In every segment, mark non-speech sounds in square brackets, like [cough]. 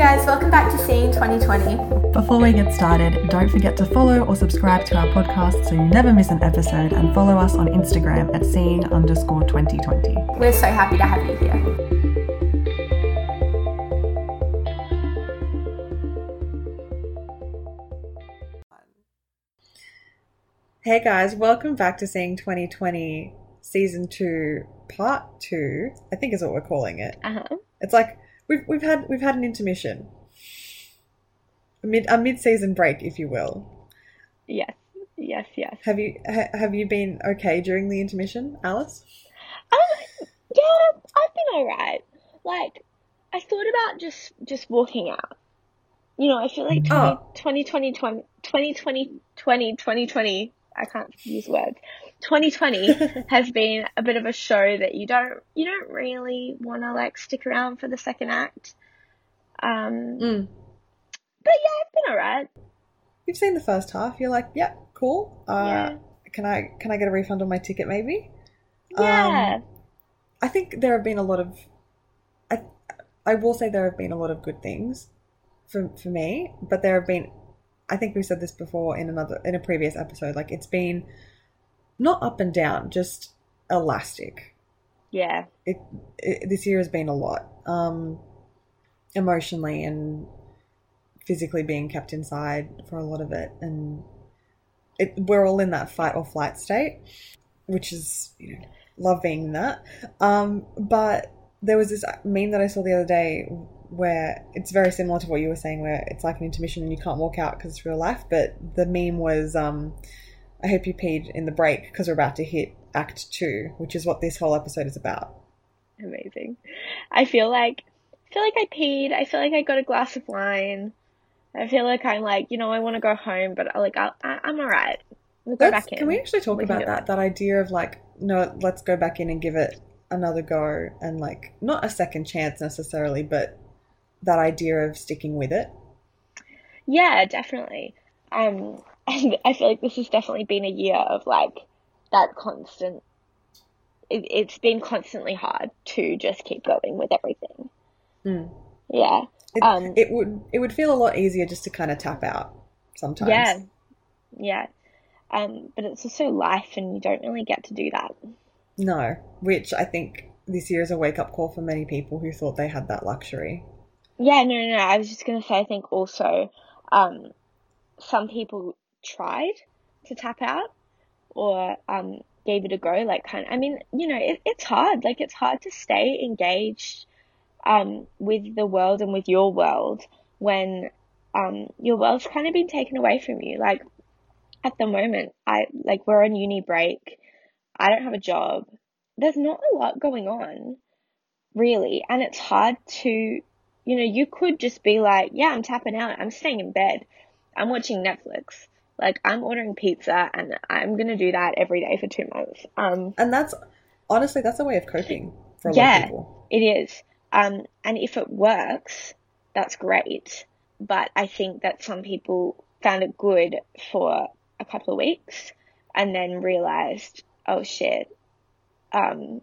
guys, welcome back to Seeing 2020. Before we get started, don't forget to follow or subscribe to our podcast so you never miss an episode and follow us on Instagram at seeing underscore 2020. We're so happy to have you here. Hey guys, welcome back to Seeing 2020 Season 2 Part 2, I think is what we're calling it. Uh-huh. It's like we've we've had we've had an intermission. A mid a mid-season break, if you will. Yes, yes, yes. Have you ha, have you been okay during the intermission, Alice? Um, yeah, I've been alright. Like, I thought about just just walking out. You know, I feel like 20, Oh. 2020, 20, 2020, 20, 2020, I can't use words. 2020 [laughs] has been a bit of a show that you don't you don't really want to like stick around for the second act. Um, Mm. but yeah, I've been alright. You've seen the first half. You're like, yeah, cool. Uh, Yeah. Can I can I get a refund on my ticket, maybe? Yeah. Um, I think there have been a lot of. I I will say there have been a lot of good things, for for me. But there have been, I think we said this before in another in a previous episode. Like it's been, not up and down, just elastic. yeah. It, it this year has been a lot, um, emotionally and physically being kept inside for a lot of it, and it we're all in that fight or flight state, which is you know love being that. Um, but there was this meme that I saw the other day where it's very similar to what you were saying, where it's like an intermission and you can't walk out because it's real life. But the meme was, um, "I hope you peed in the break because we're about to hit Act Two, which is what this whole episode is about." Amazing. I feel like I feel like I peed. I feel like I got a glass of wine. I feel like I'm like, you know, I want to go home, but I like I'll, I, I'm alright. We'll go Let's- back in. Can we actually talk We about that? it. That idea of like, no, let's go back in and give it another go, and like, not a second chance necessarily, but that idea of sticking with it. Yeah, definitely. Um, and I feel like this has definitely been a year of like that constant. It, it's been constantly hard to just keep going with everything. Mm. Yeah. It, Um, it would it would feel a lot easier just to kind of tap out sometimes. Yeah. Yeah. Um, but it's also life, and you don't really get to do that. No, which I think this year is a wake up call for many people who thought they had that luxury. Yeah, no, no, no. I was just gonna say, I think also, um, some people tried to tap out or um gave it a go. Like, kind of, I mean, you know, it, it's hard. Like, it's hard to stay engaged um with the world and with your world when um your world's kind of been taken away from you. Like, at the moment, I like we're on uni break. I don't have a job. There's not a lot going on, really, and it's hard to you know, you could just be like, yeah, I'm tapping out. I'm staying in bed. I'm watching Netflix. Like, I'm ordering pizza and I'm going to do that every day for two months. Um, And that's honestly that's a way of coping for a lot of people. it is. Um, and if it works, that's great. But I think that some people found it good for a couple of weeks and then realized, oh shit, um,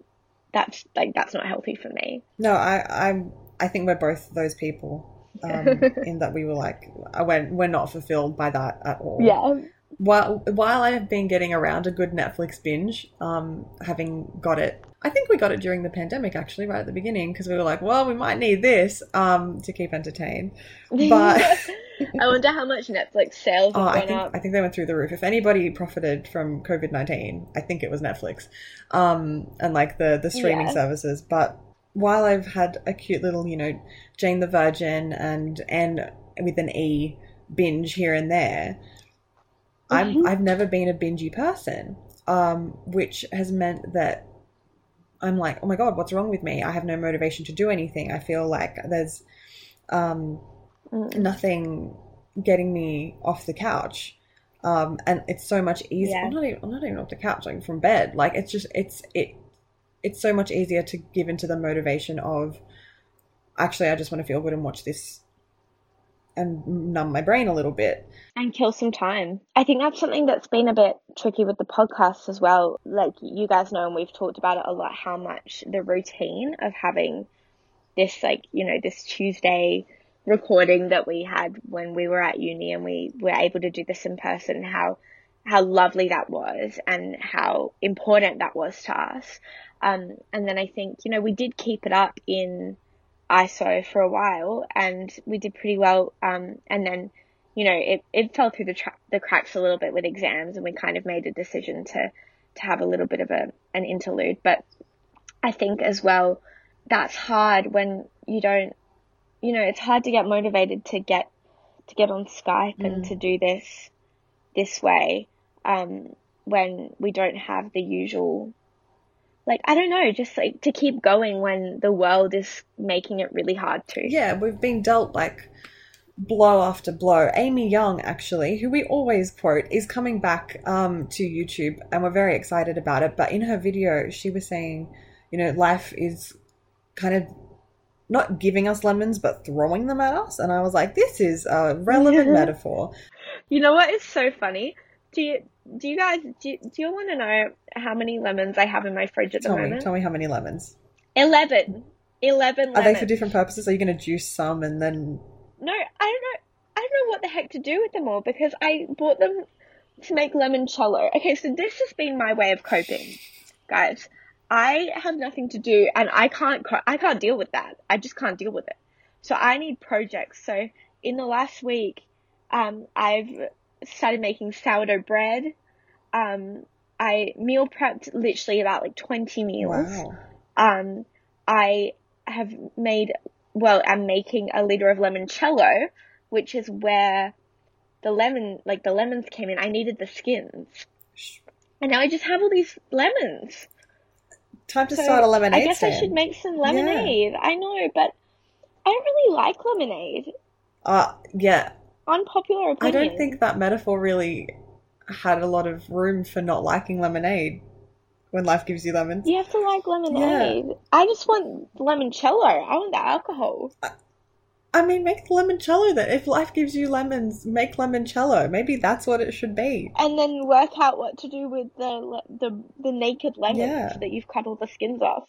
that's like, that's not healthy for me. No, I I'm I think we're both those people. Um, in that we were like, we're, we're not fulfilled by that at all. Yeah. While while I have been getting around a good Netflix binge, um, having got it, I think we got it during the pandemic actually, right at the beginning, because we were like, well, we might need this um to keep entertained. But [laughs] I wonder how much Netflix sales have oh, I think up. I think they went through the roof. If anybody profited from COVID nineteen, I think it was Netflix, um, and like the the streaming Yeah. services. But while I've had a cute little, you know, Jane the Virgin and Anne with an E binge here and there, I'm Mhm. I've never been a bingy person, um, which has meant that I'm like, oh my god, what's wrong with me? I have no motivation to do anything. I feel like there's um, Mm. nothing getting me off the couch. Um, and it's so much easier. Yeah. I'm not even I'm not even off the couch, like from bed. Like it's just it's it it's so much easier to give into the motivation of actually I just want to feel good and watch this and numb my brain a little bit. and kill some time. I think that's something that's been a bit tricky with the podcast as well. Like you guys know, and we've talked about it a lot, how much the routine of having this, like, you know, this Tuesday recording that we had when we were at uni and we were able to do this in person, how how lovely that was and how important that was to us. Um, and then I think, you know, we did keep it up in ISO for a while and we did pretty well. Um, and then, you know, it, it fell through the, tra- the cracks a little bit with exams and we kind of made a decision to, to have a little bit of a, an interlude. But I think as well, that's hard when you don't, you know, it's hard to get motivated to get, to get on Skype and to do this this way um, when we don't have the usual like I don't know, just like to keep going when the world is making it really hard to. Yeah, we've been dealt like blow after blow. Amy Young, actually, who we always quote, is coming back um, to YouTube, and we're very excited about it. But in her video, she was saying, you know, life is kind of not giving us lemons, but throwing them at us. And I was like, this is a relevant metaphor. You know what is so funny? Do you do you guys do do you want to know how many lemons I have in my fridge at the Tell me, moment? tell me how many lemons. Eleven. Eleven lemons. Are they for different purposes? Are you going to juice some and then? No, I don't know. I don't know what the heck to do with them all because I bought them to make lemon limoncello. Okay, so this has been my way of coping, guys. I have nothing to do and I can't I can't deal with that. I just can't deal with it. So I need projects. So in the last week, um, I've started making sourdough bread. Um, I meal prepped literally about like 20 meals. Wow. Um, I have made, well, I'm making a liter of limoncello, which is where the lemon, like the lemons came in. I needed the skins. And now I just have all these lemons. Time to So start a lemonade I guess I should make some lemonade. I know, but I don't really like lemonade. Uh, yeah, Unpopular opinion. I don't think that metaphor really had a lot of room for not liking lemonade when life gives you lemons. you have to like lemonade. I just want limoncello. I want the alcohol. I mean, make limoncello then. If life gives you lemons, make limoncello. Maybe that's what it should be. and then work out what to do with the the the naked lemons Yeah. that you've cut all the skins off.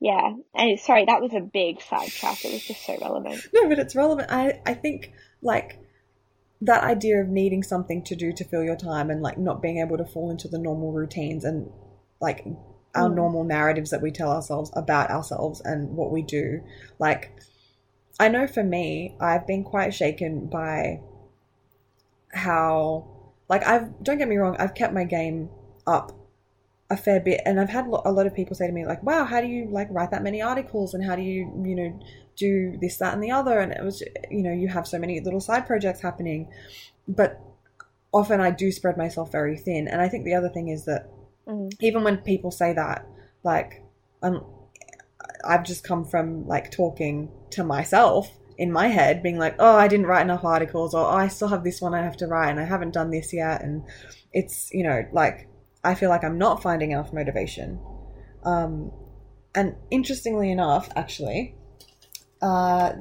Yeah, and sorry, that was a big sidetrack. It was just so relevant. No, but it's relevant. I, I think, like, that idea of needing something to do to fill your time and, like, not being able to fall into the normal routines and, like, our Mm. normal narratives that we tell ourselves about ourselves and what we do. Like, I know for me, I've been quite shaken by how, like, I've, don't get me wrong, I've kept my game up a fair bit and I've had a lot of people say to me like wow how do you like write that many articles and how do you you know do this that and the other and it was you know you have so many little side projects happening but often I do spread myself very thin and I think the other thing is that Mm. even when people say that like um, I've just come from like talking to myself in my head being like oh I didn't write enough articles or oh, I still have this one I have to write and I haven't done this yet and it's you know like I feel like I'm not finding enough motivation um, and interestingly enough actually uh,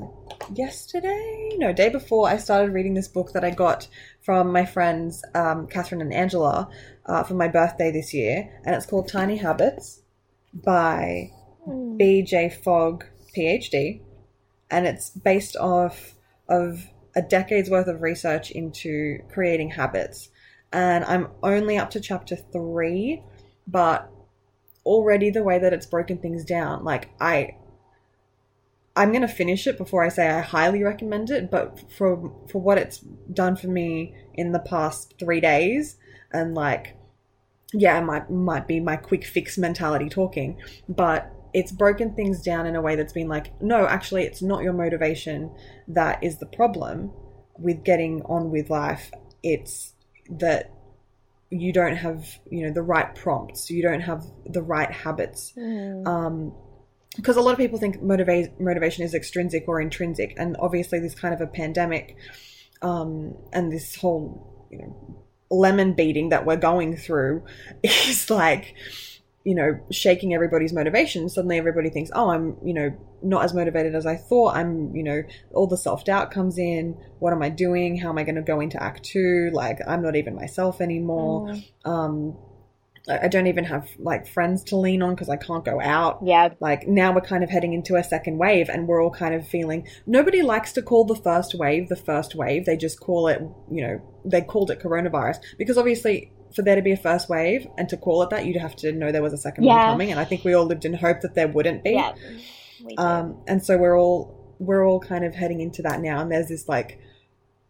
yesterday no day before I started reading this book that I got from my friends um, Catherine and Angela uh, for my birthday this year and it's called Tiny Habits by Mm. BJ Fogg, PhD, and it's based off of a decade's worth of research into creating habits. And I'm only up to chapter three, but already the way that it's broken things down, like I, I'm gonna finish it before I say I highly recommend it. But for for what it's done for me in the past three days, and like, yeah, it might might be my quick fix mentality talking, but it's broken things down in a way that's been like, no, actually, it's not your motivation that is the problem with getting on with life. It's that you don't have, you know, the right prompts. You don't have the right habits. Mm. Um, because a lot of people think motiva- motivation is extrinsic or intrinsic, and obviously, this kind of a pandemic um, and this whole, you know, lemon beating that we're going through [laughs] is like you know, shaking everybody's motivation, suddenly everybody thinks, oh, I'm, you know, not as motivated as I thought. I'm, you know, all the self doubt comes in. What am I doing? How am I going to go into act two? Like, I'm not even myself anymore. Mm. Um, I I don't even have like friends to lean on because I can't go out. Yeah. Like now we're kind of heading into a second wave and we're all kind of feeling nobody likes to call the first wave the first wave. They just call it, you know, they called it coronavirus because obviously for there to be a first wave and to call it that you'd have to know there was a second one coming and I think we all lived in hope that there wouldn't be. Yeah. Um, and so we're all we're all kind of heading into that now, and there's this like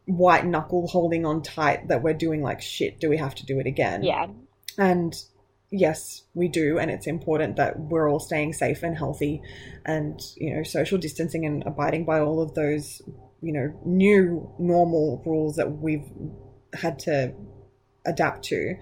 white knuckle holding on tight that we're doing like shit. Do we have to do it again? yeah. And yes, we do, and it's important that we're all staying safe and healthy, and you know, social distancing and abiding by all of those you know new normal rules that we've had to adapt to.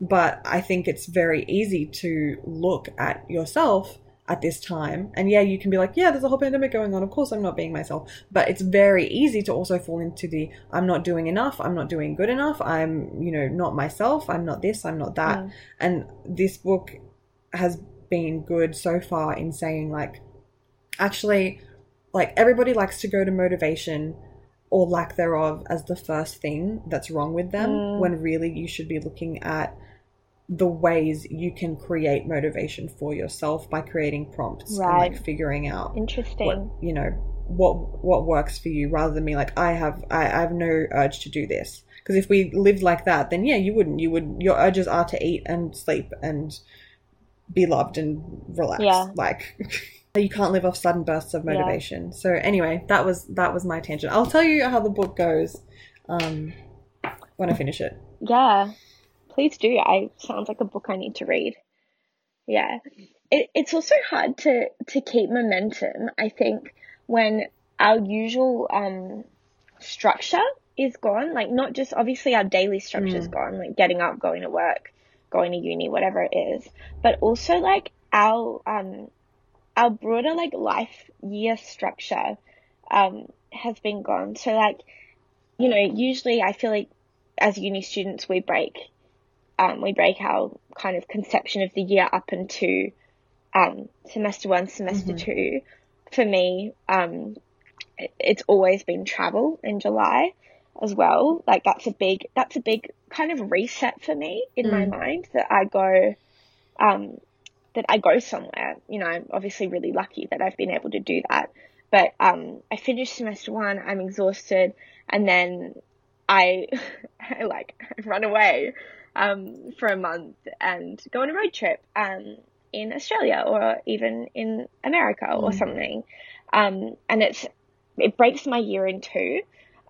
But I think it's very easy to look at yourself at this time. And yeah, you can be like, yeah, there's a whole pandemic going on. Of course, I'm not being myself. But it's very easy to also fall into the I'm not doing enough. I'm not doing good enough. I'm, you know, not myself. I'm not this. I'm not that. Mm. And this book has been good so far in saying, like, actually, like, everybody likes to go to motivation or lack thereof as the first thing that's wrong with them Mm. when really you should be looking at the ways you can create motivation for yourself by creating prompts Right. and like figuring out Interesting. what you know what what works for you rather than me like I have I, I have no urge to do this because if we lived like that then yeah you wouldn't you would your urges are to eat and sleep and be loved and relax Yeah. like [laughs] you can't live off sudden bursts of Yeah. motivation so anyway that was that was my tangent I'll tell you how the book goes um when I finish it Yeah, please do. I sounds like a book I need to read. Yeah, it, it's also hard to to keep momentum. I think when our usual um structure is gone, like not just obviously our daily structure is Mm. gone, like getting up, going to work, going to uni, whatever it is, but also like our um our broader like life year structure um has been gone. So like you know, usually I feel like as uni students we break um, we break our kind of conception of the year up into um, semester one, semester Mhm. two. For me, um, it, it's always been travel in July as well. Like that's a big that's a big kind of reset for me in my Mm. mind that I go um, that I go somewhere. You know, I'm obviously really lucky that I've been able to do that. But um, I finished semester one, I'm exhausted, and then I, I [laughs] like [laughs] run away um, for a month and go on a road trip um, in Australia or even in America or Mm. something. Um, and it's it breaks my year in two.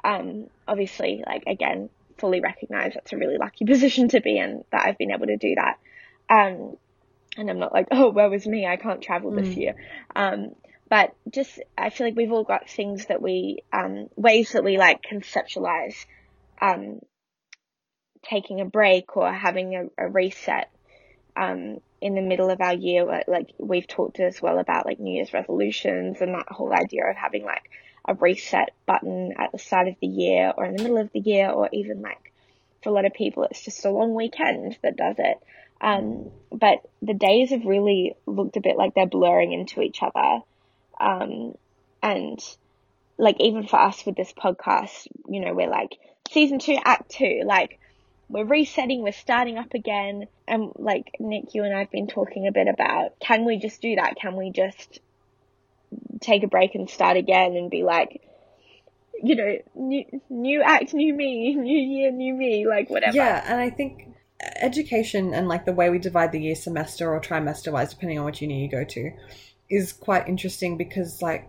Um, obviously, like again, fully recognize that's a really lucky [laughs] position to be in that I've been able to do that. Um, and I'm not like, oh, where was me? I can't travel this Mm. year. Um, but just, I feel like we've all got things that we, um, ways that we like conceptualize, um, taking a break or having a, a reset, um, in the middle of our year. Like- Like we've talked as well about like New Year's resolutions and that whole idea of having like a reset button at the start of the year or in the middle of the year or even like for a lot of people it's just a long weekend that does it. Um, but the days have really looked a bit like they're blurring into each other. Um, and like even for us with this podcast, you know, we're like season two, act two, like we're resetting, we're starting up again. And like Nick, you and I have been talking a bit about, can we just do that? Can we just take a break and start again and be like, you know, new, new act, new me, [laughs] new year, new me, like whatever. Yeah, and I think education and like the way we divide the year semester or trimester wise, depending on which uni you go to, is quite interesting because like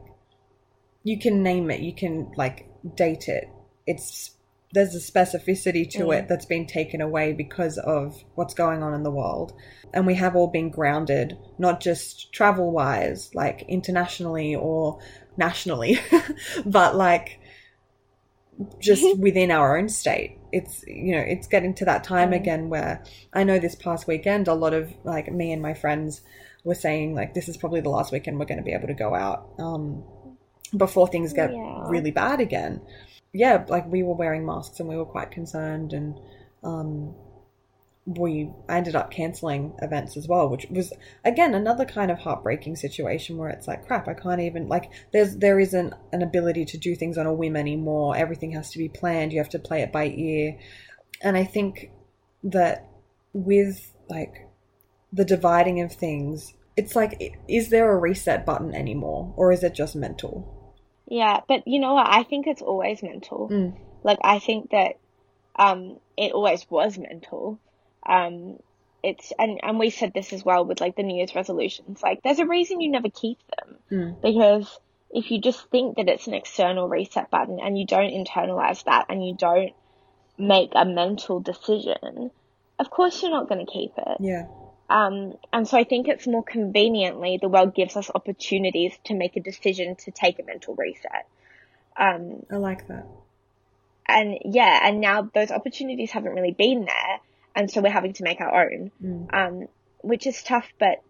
you can name it, you can like date it. It's there's a specificity to Mm. it that's been taken away because of what's going on in the world. And we have all been grounded, not just travel wise, like internationally or nationally, [laughs] but like just [laughs] within our own state. It's you know, it's getting to that time Mm. again where I know this past weekend a lot of like me and my friends were saying like this is probably the last weekend we're going to be able to go out um before things get Yeah. really bad again. Yeah, like we were wearing masks and we were quite concerned and um we ended up canceling events as well, which was again another kind of heartbreaking situation where it's like crap, I can't even like there's there isn't an ability to do things on a whim anymore. Everything has to be planned. You have to play it by ear. And I think that with like the dividing of things, it's like, is there a reset button anymore, or is it just mental? Yeah, but you know what? I think it's always mental. Mm. Like I think that um it always was mental. Um it's and and we said this as well with like the New Year's resolutions. Like there's a reason you never keep them Mm. because if you just think that it's an external reset button and you don't internalize that and you don't make a mental decision, of course you're not going to keep it. Yeah. Um, and so I think it's more conveniently the world gives us opportunities to make a decision to take a mental reset. Um, I like that. and yeah, and now those opportunities haven't really been there, and so we're having to make our own, Mm. um, which is tough, but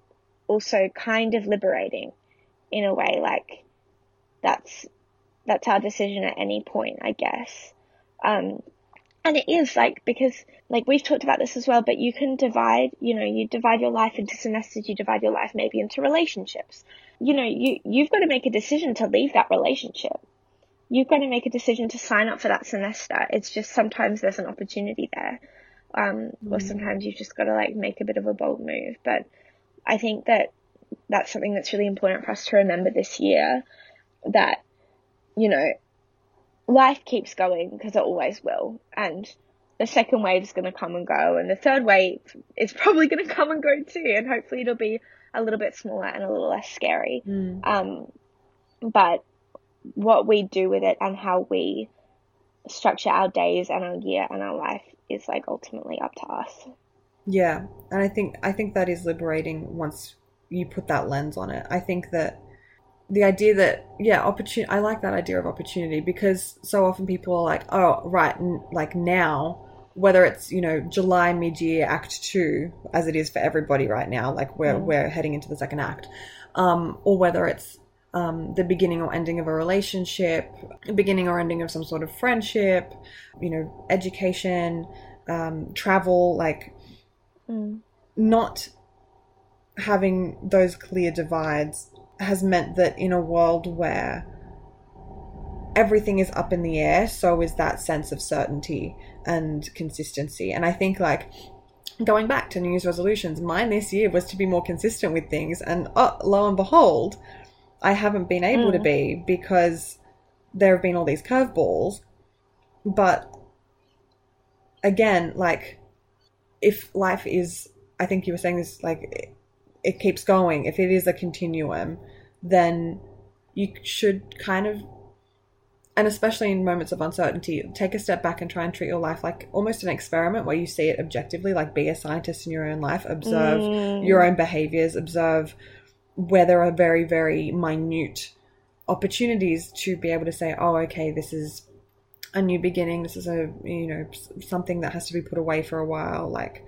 also kind of liberating in a way. Like that's that's our decision at any point, I guess. Um, and it is like because like we've talked about this as well, but you can divide, you know, you divide your life into semesters, you divide your life maybe into relationships. You know, you you've got to make a decision to leave that relationship. You've got to make a decision to sign up for that semester. It's just sometimes there's an opportunity there. Um, or sometimes you've just got to like make a bit of a bold move. But I think that that's something that's really important for us to remember this year that, you know, life keeps going because it always will. And the second wave is going to come and go, and the third wave is probably going [laughs] to come and go too. And hopefully it'll be a little bit smaller and a little less scary. Mm. Um, but what we do with it and how we structure our days and our year and our life is like ultimately up to us. Yeah, and I think I think that is liberating once you put that lens on it. I think that the idea that yeah, opportunity. I like that idea of opportunity because so often people are like, oh, right, n- like now, whether it's you know July mid-year Act Two, as it is for everybody right now, like we're Mm. we're heading into the second act, um, or whether it's um, the beginning or ending of a relationship, beginning or ending of some sort of friendship, you know, education, um, travel, like Mm. not having those clear divides has meant that in a world where everything is up in the air, so is that sense of certainty and consistency. And I think, like, going back to New Year's resolutions, mine this year was to be more consistent with things. And oh, lo and behold, I haven't been able to Mm. be because there have been all these curveballs. But again, like, if life is, I think you were saying this, like, it, it keeps going, if it is a continuum, then you should kind of, and especially in moments of uncertainty, take a step back and try and treat your life like almost an experiment where you see it objectively, like be a scientist in your own life, observe Mm. your own behaviors, observe where there are very, very minute opportunities to be able to say, oh, okay, this is a new beginning. This is a, you know, something that has to be put away for a while. Like,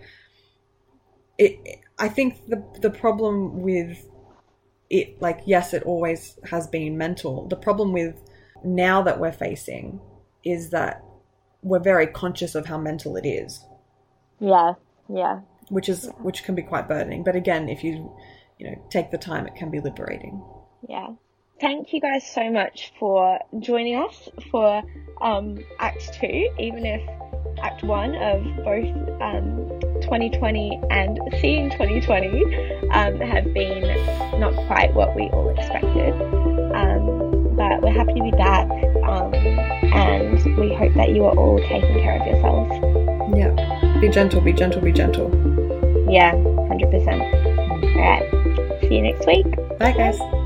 it, I think the, the problem with it, like, yes, it always has been mental. The problem with now that we're facing is that we're very conscious of how mental it is Yeah, yeah. which is which can be quite burdening. But again, if you you know take the time, it can be liberating. Yeah. Thank you guys so much for joining us for um, Act 2, even if Act 1 of both um, 2020 and Seeing 2020 um, have been not quite what we all expected. Um, but we're happy to be back um, and we hope that you are all taking care of yourselves. Yeah, be gentle, be gentle, be gentle. Yeah, 100%. Alright, see you next week. Bye, guys.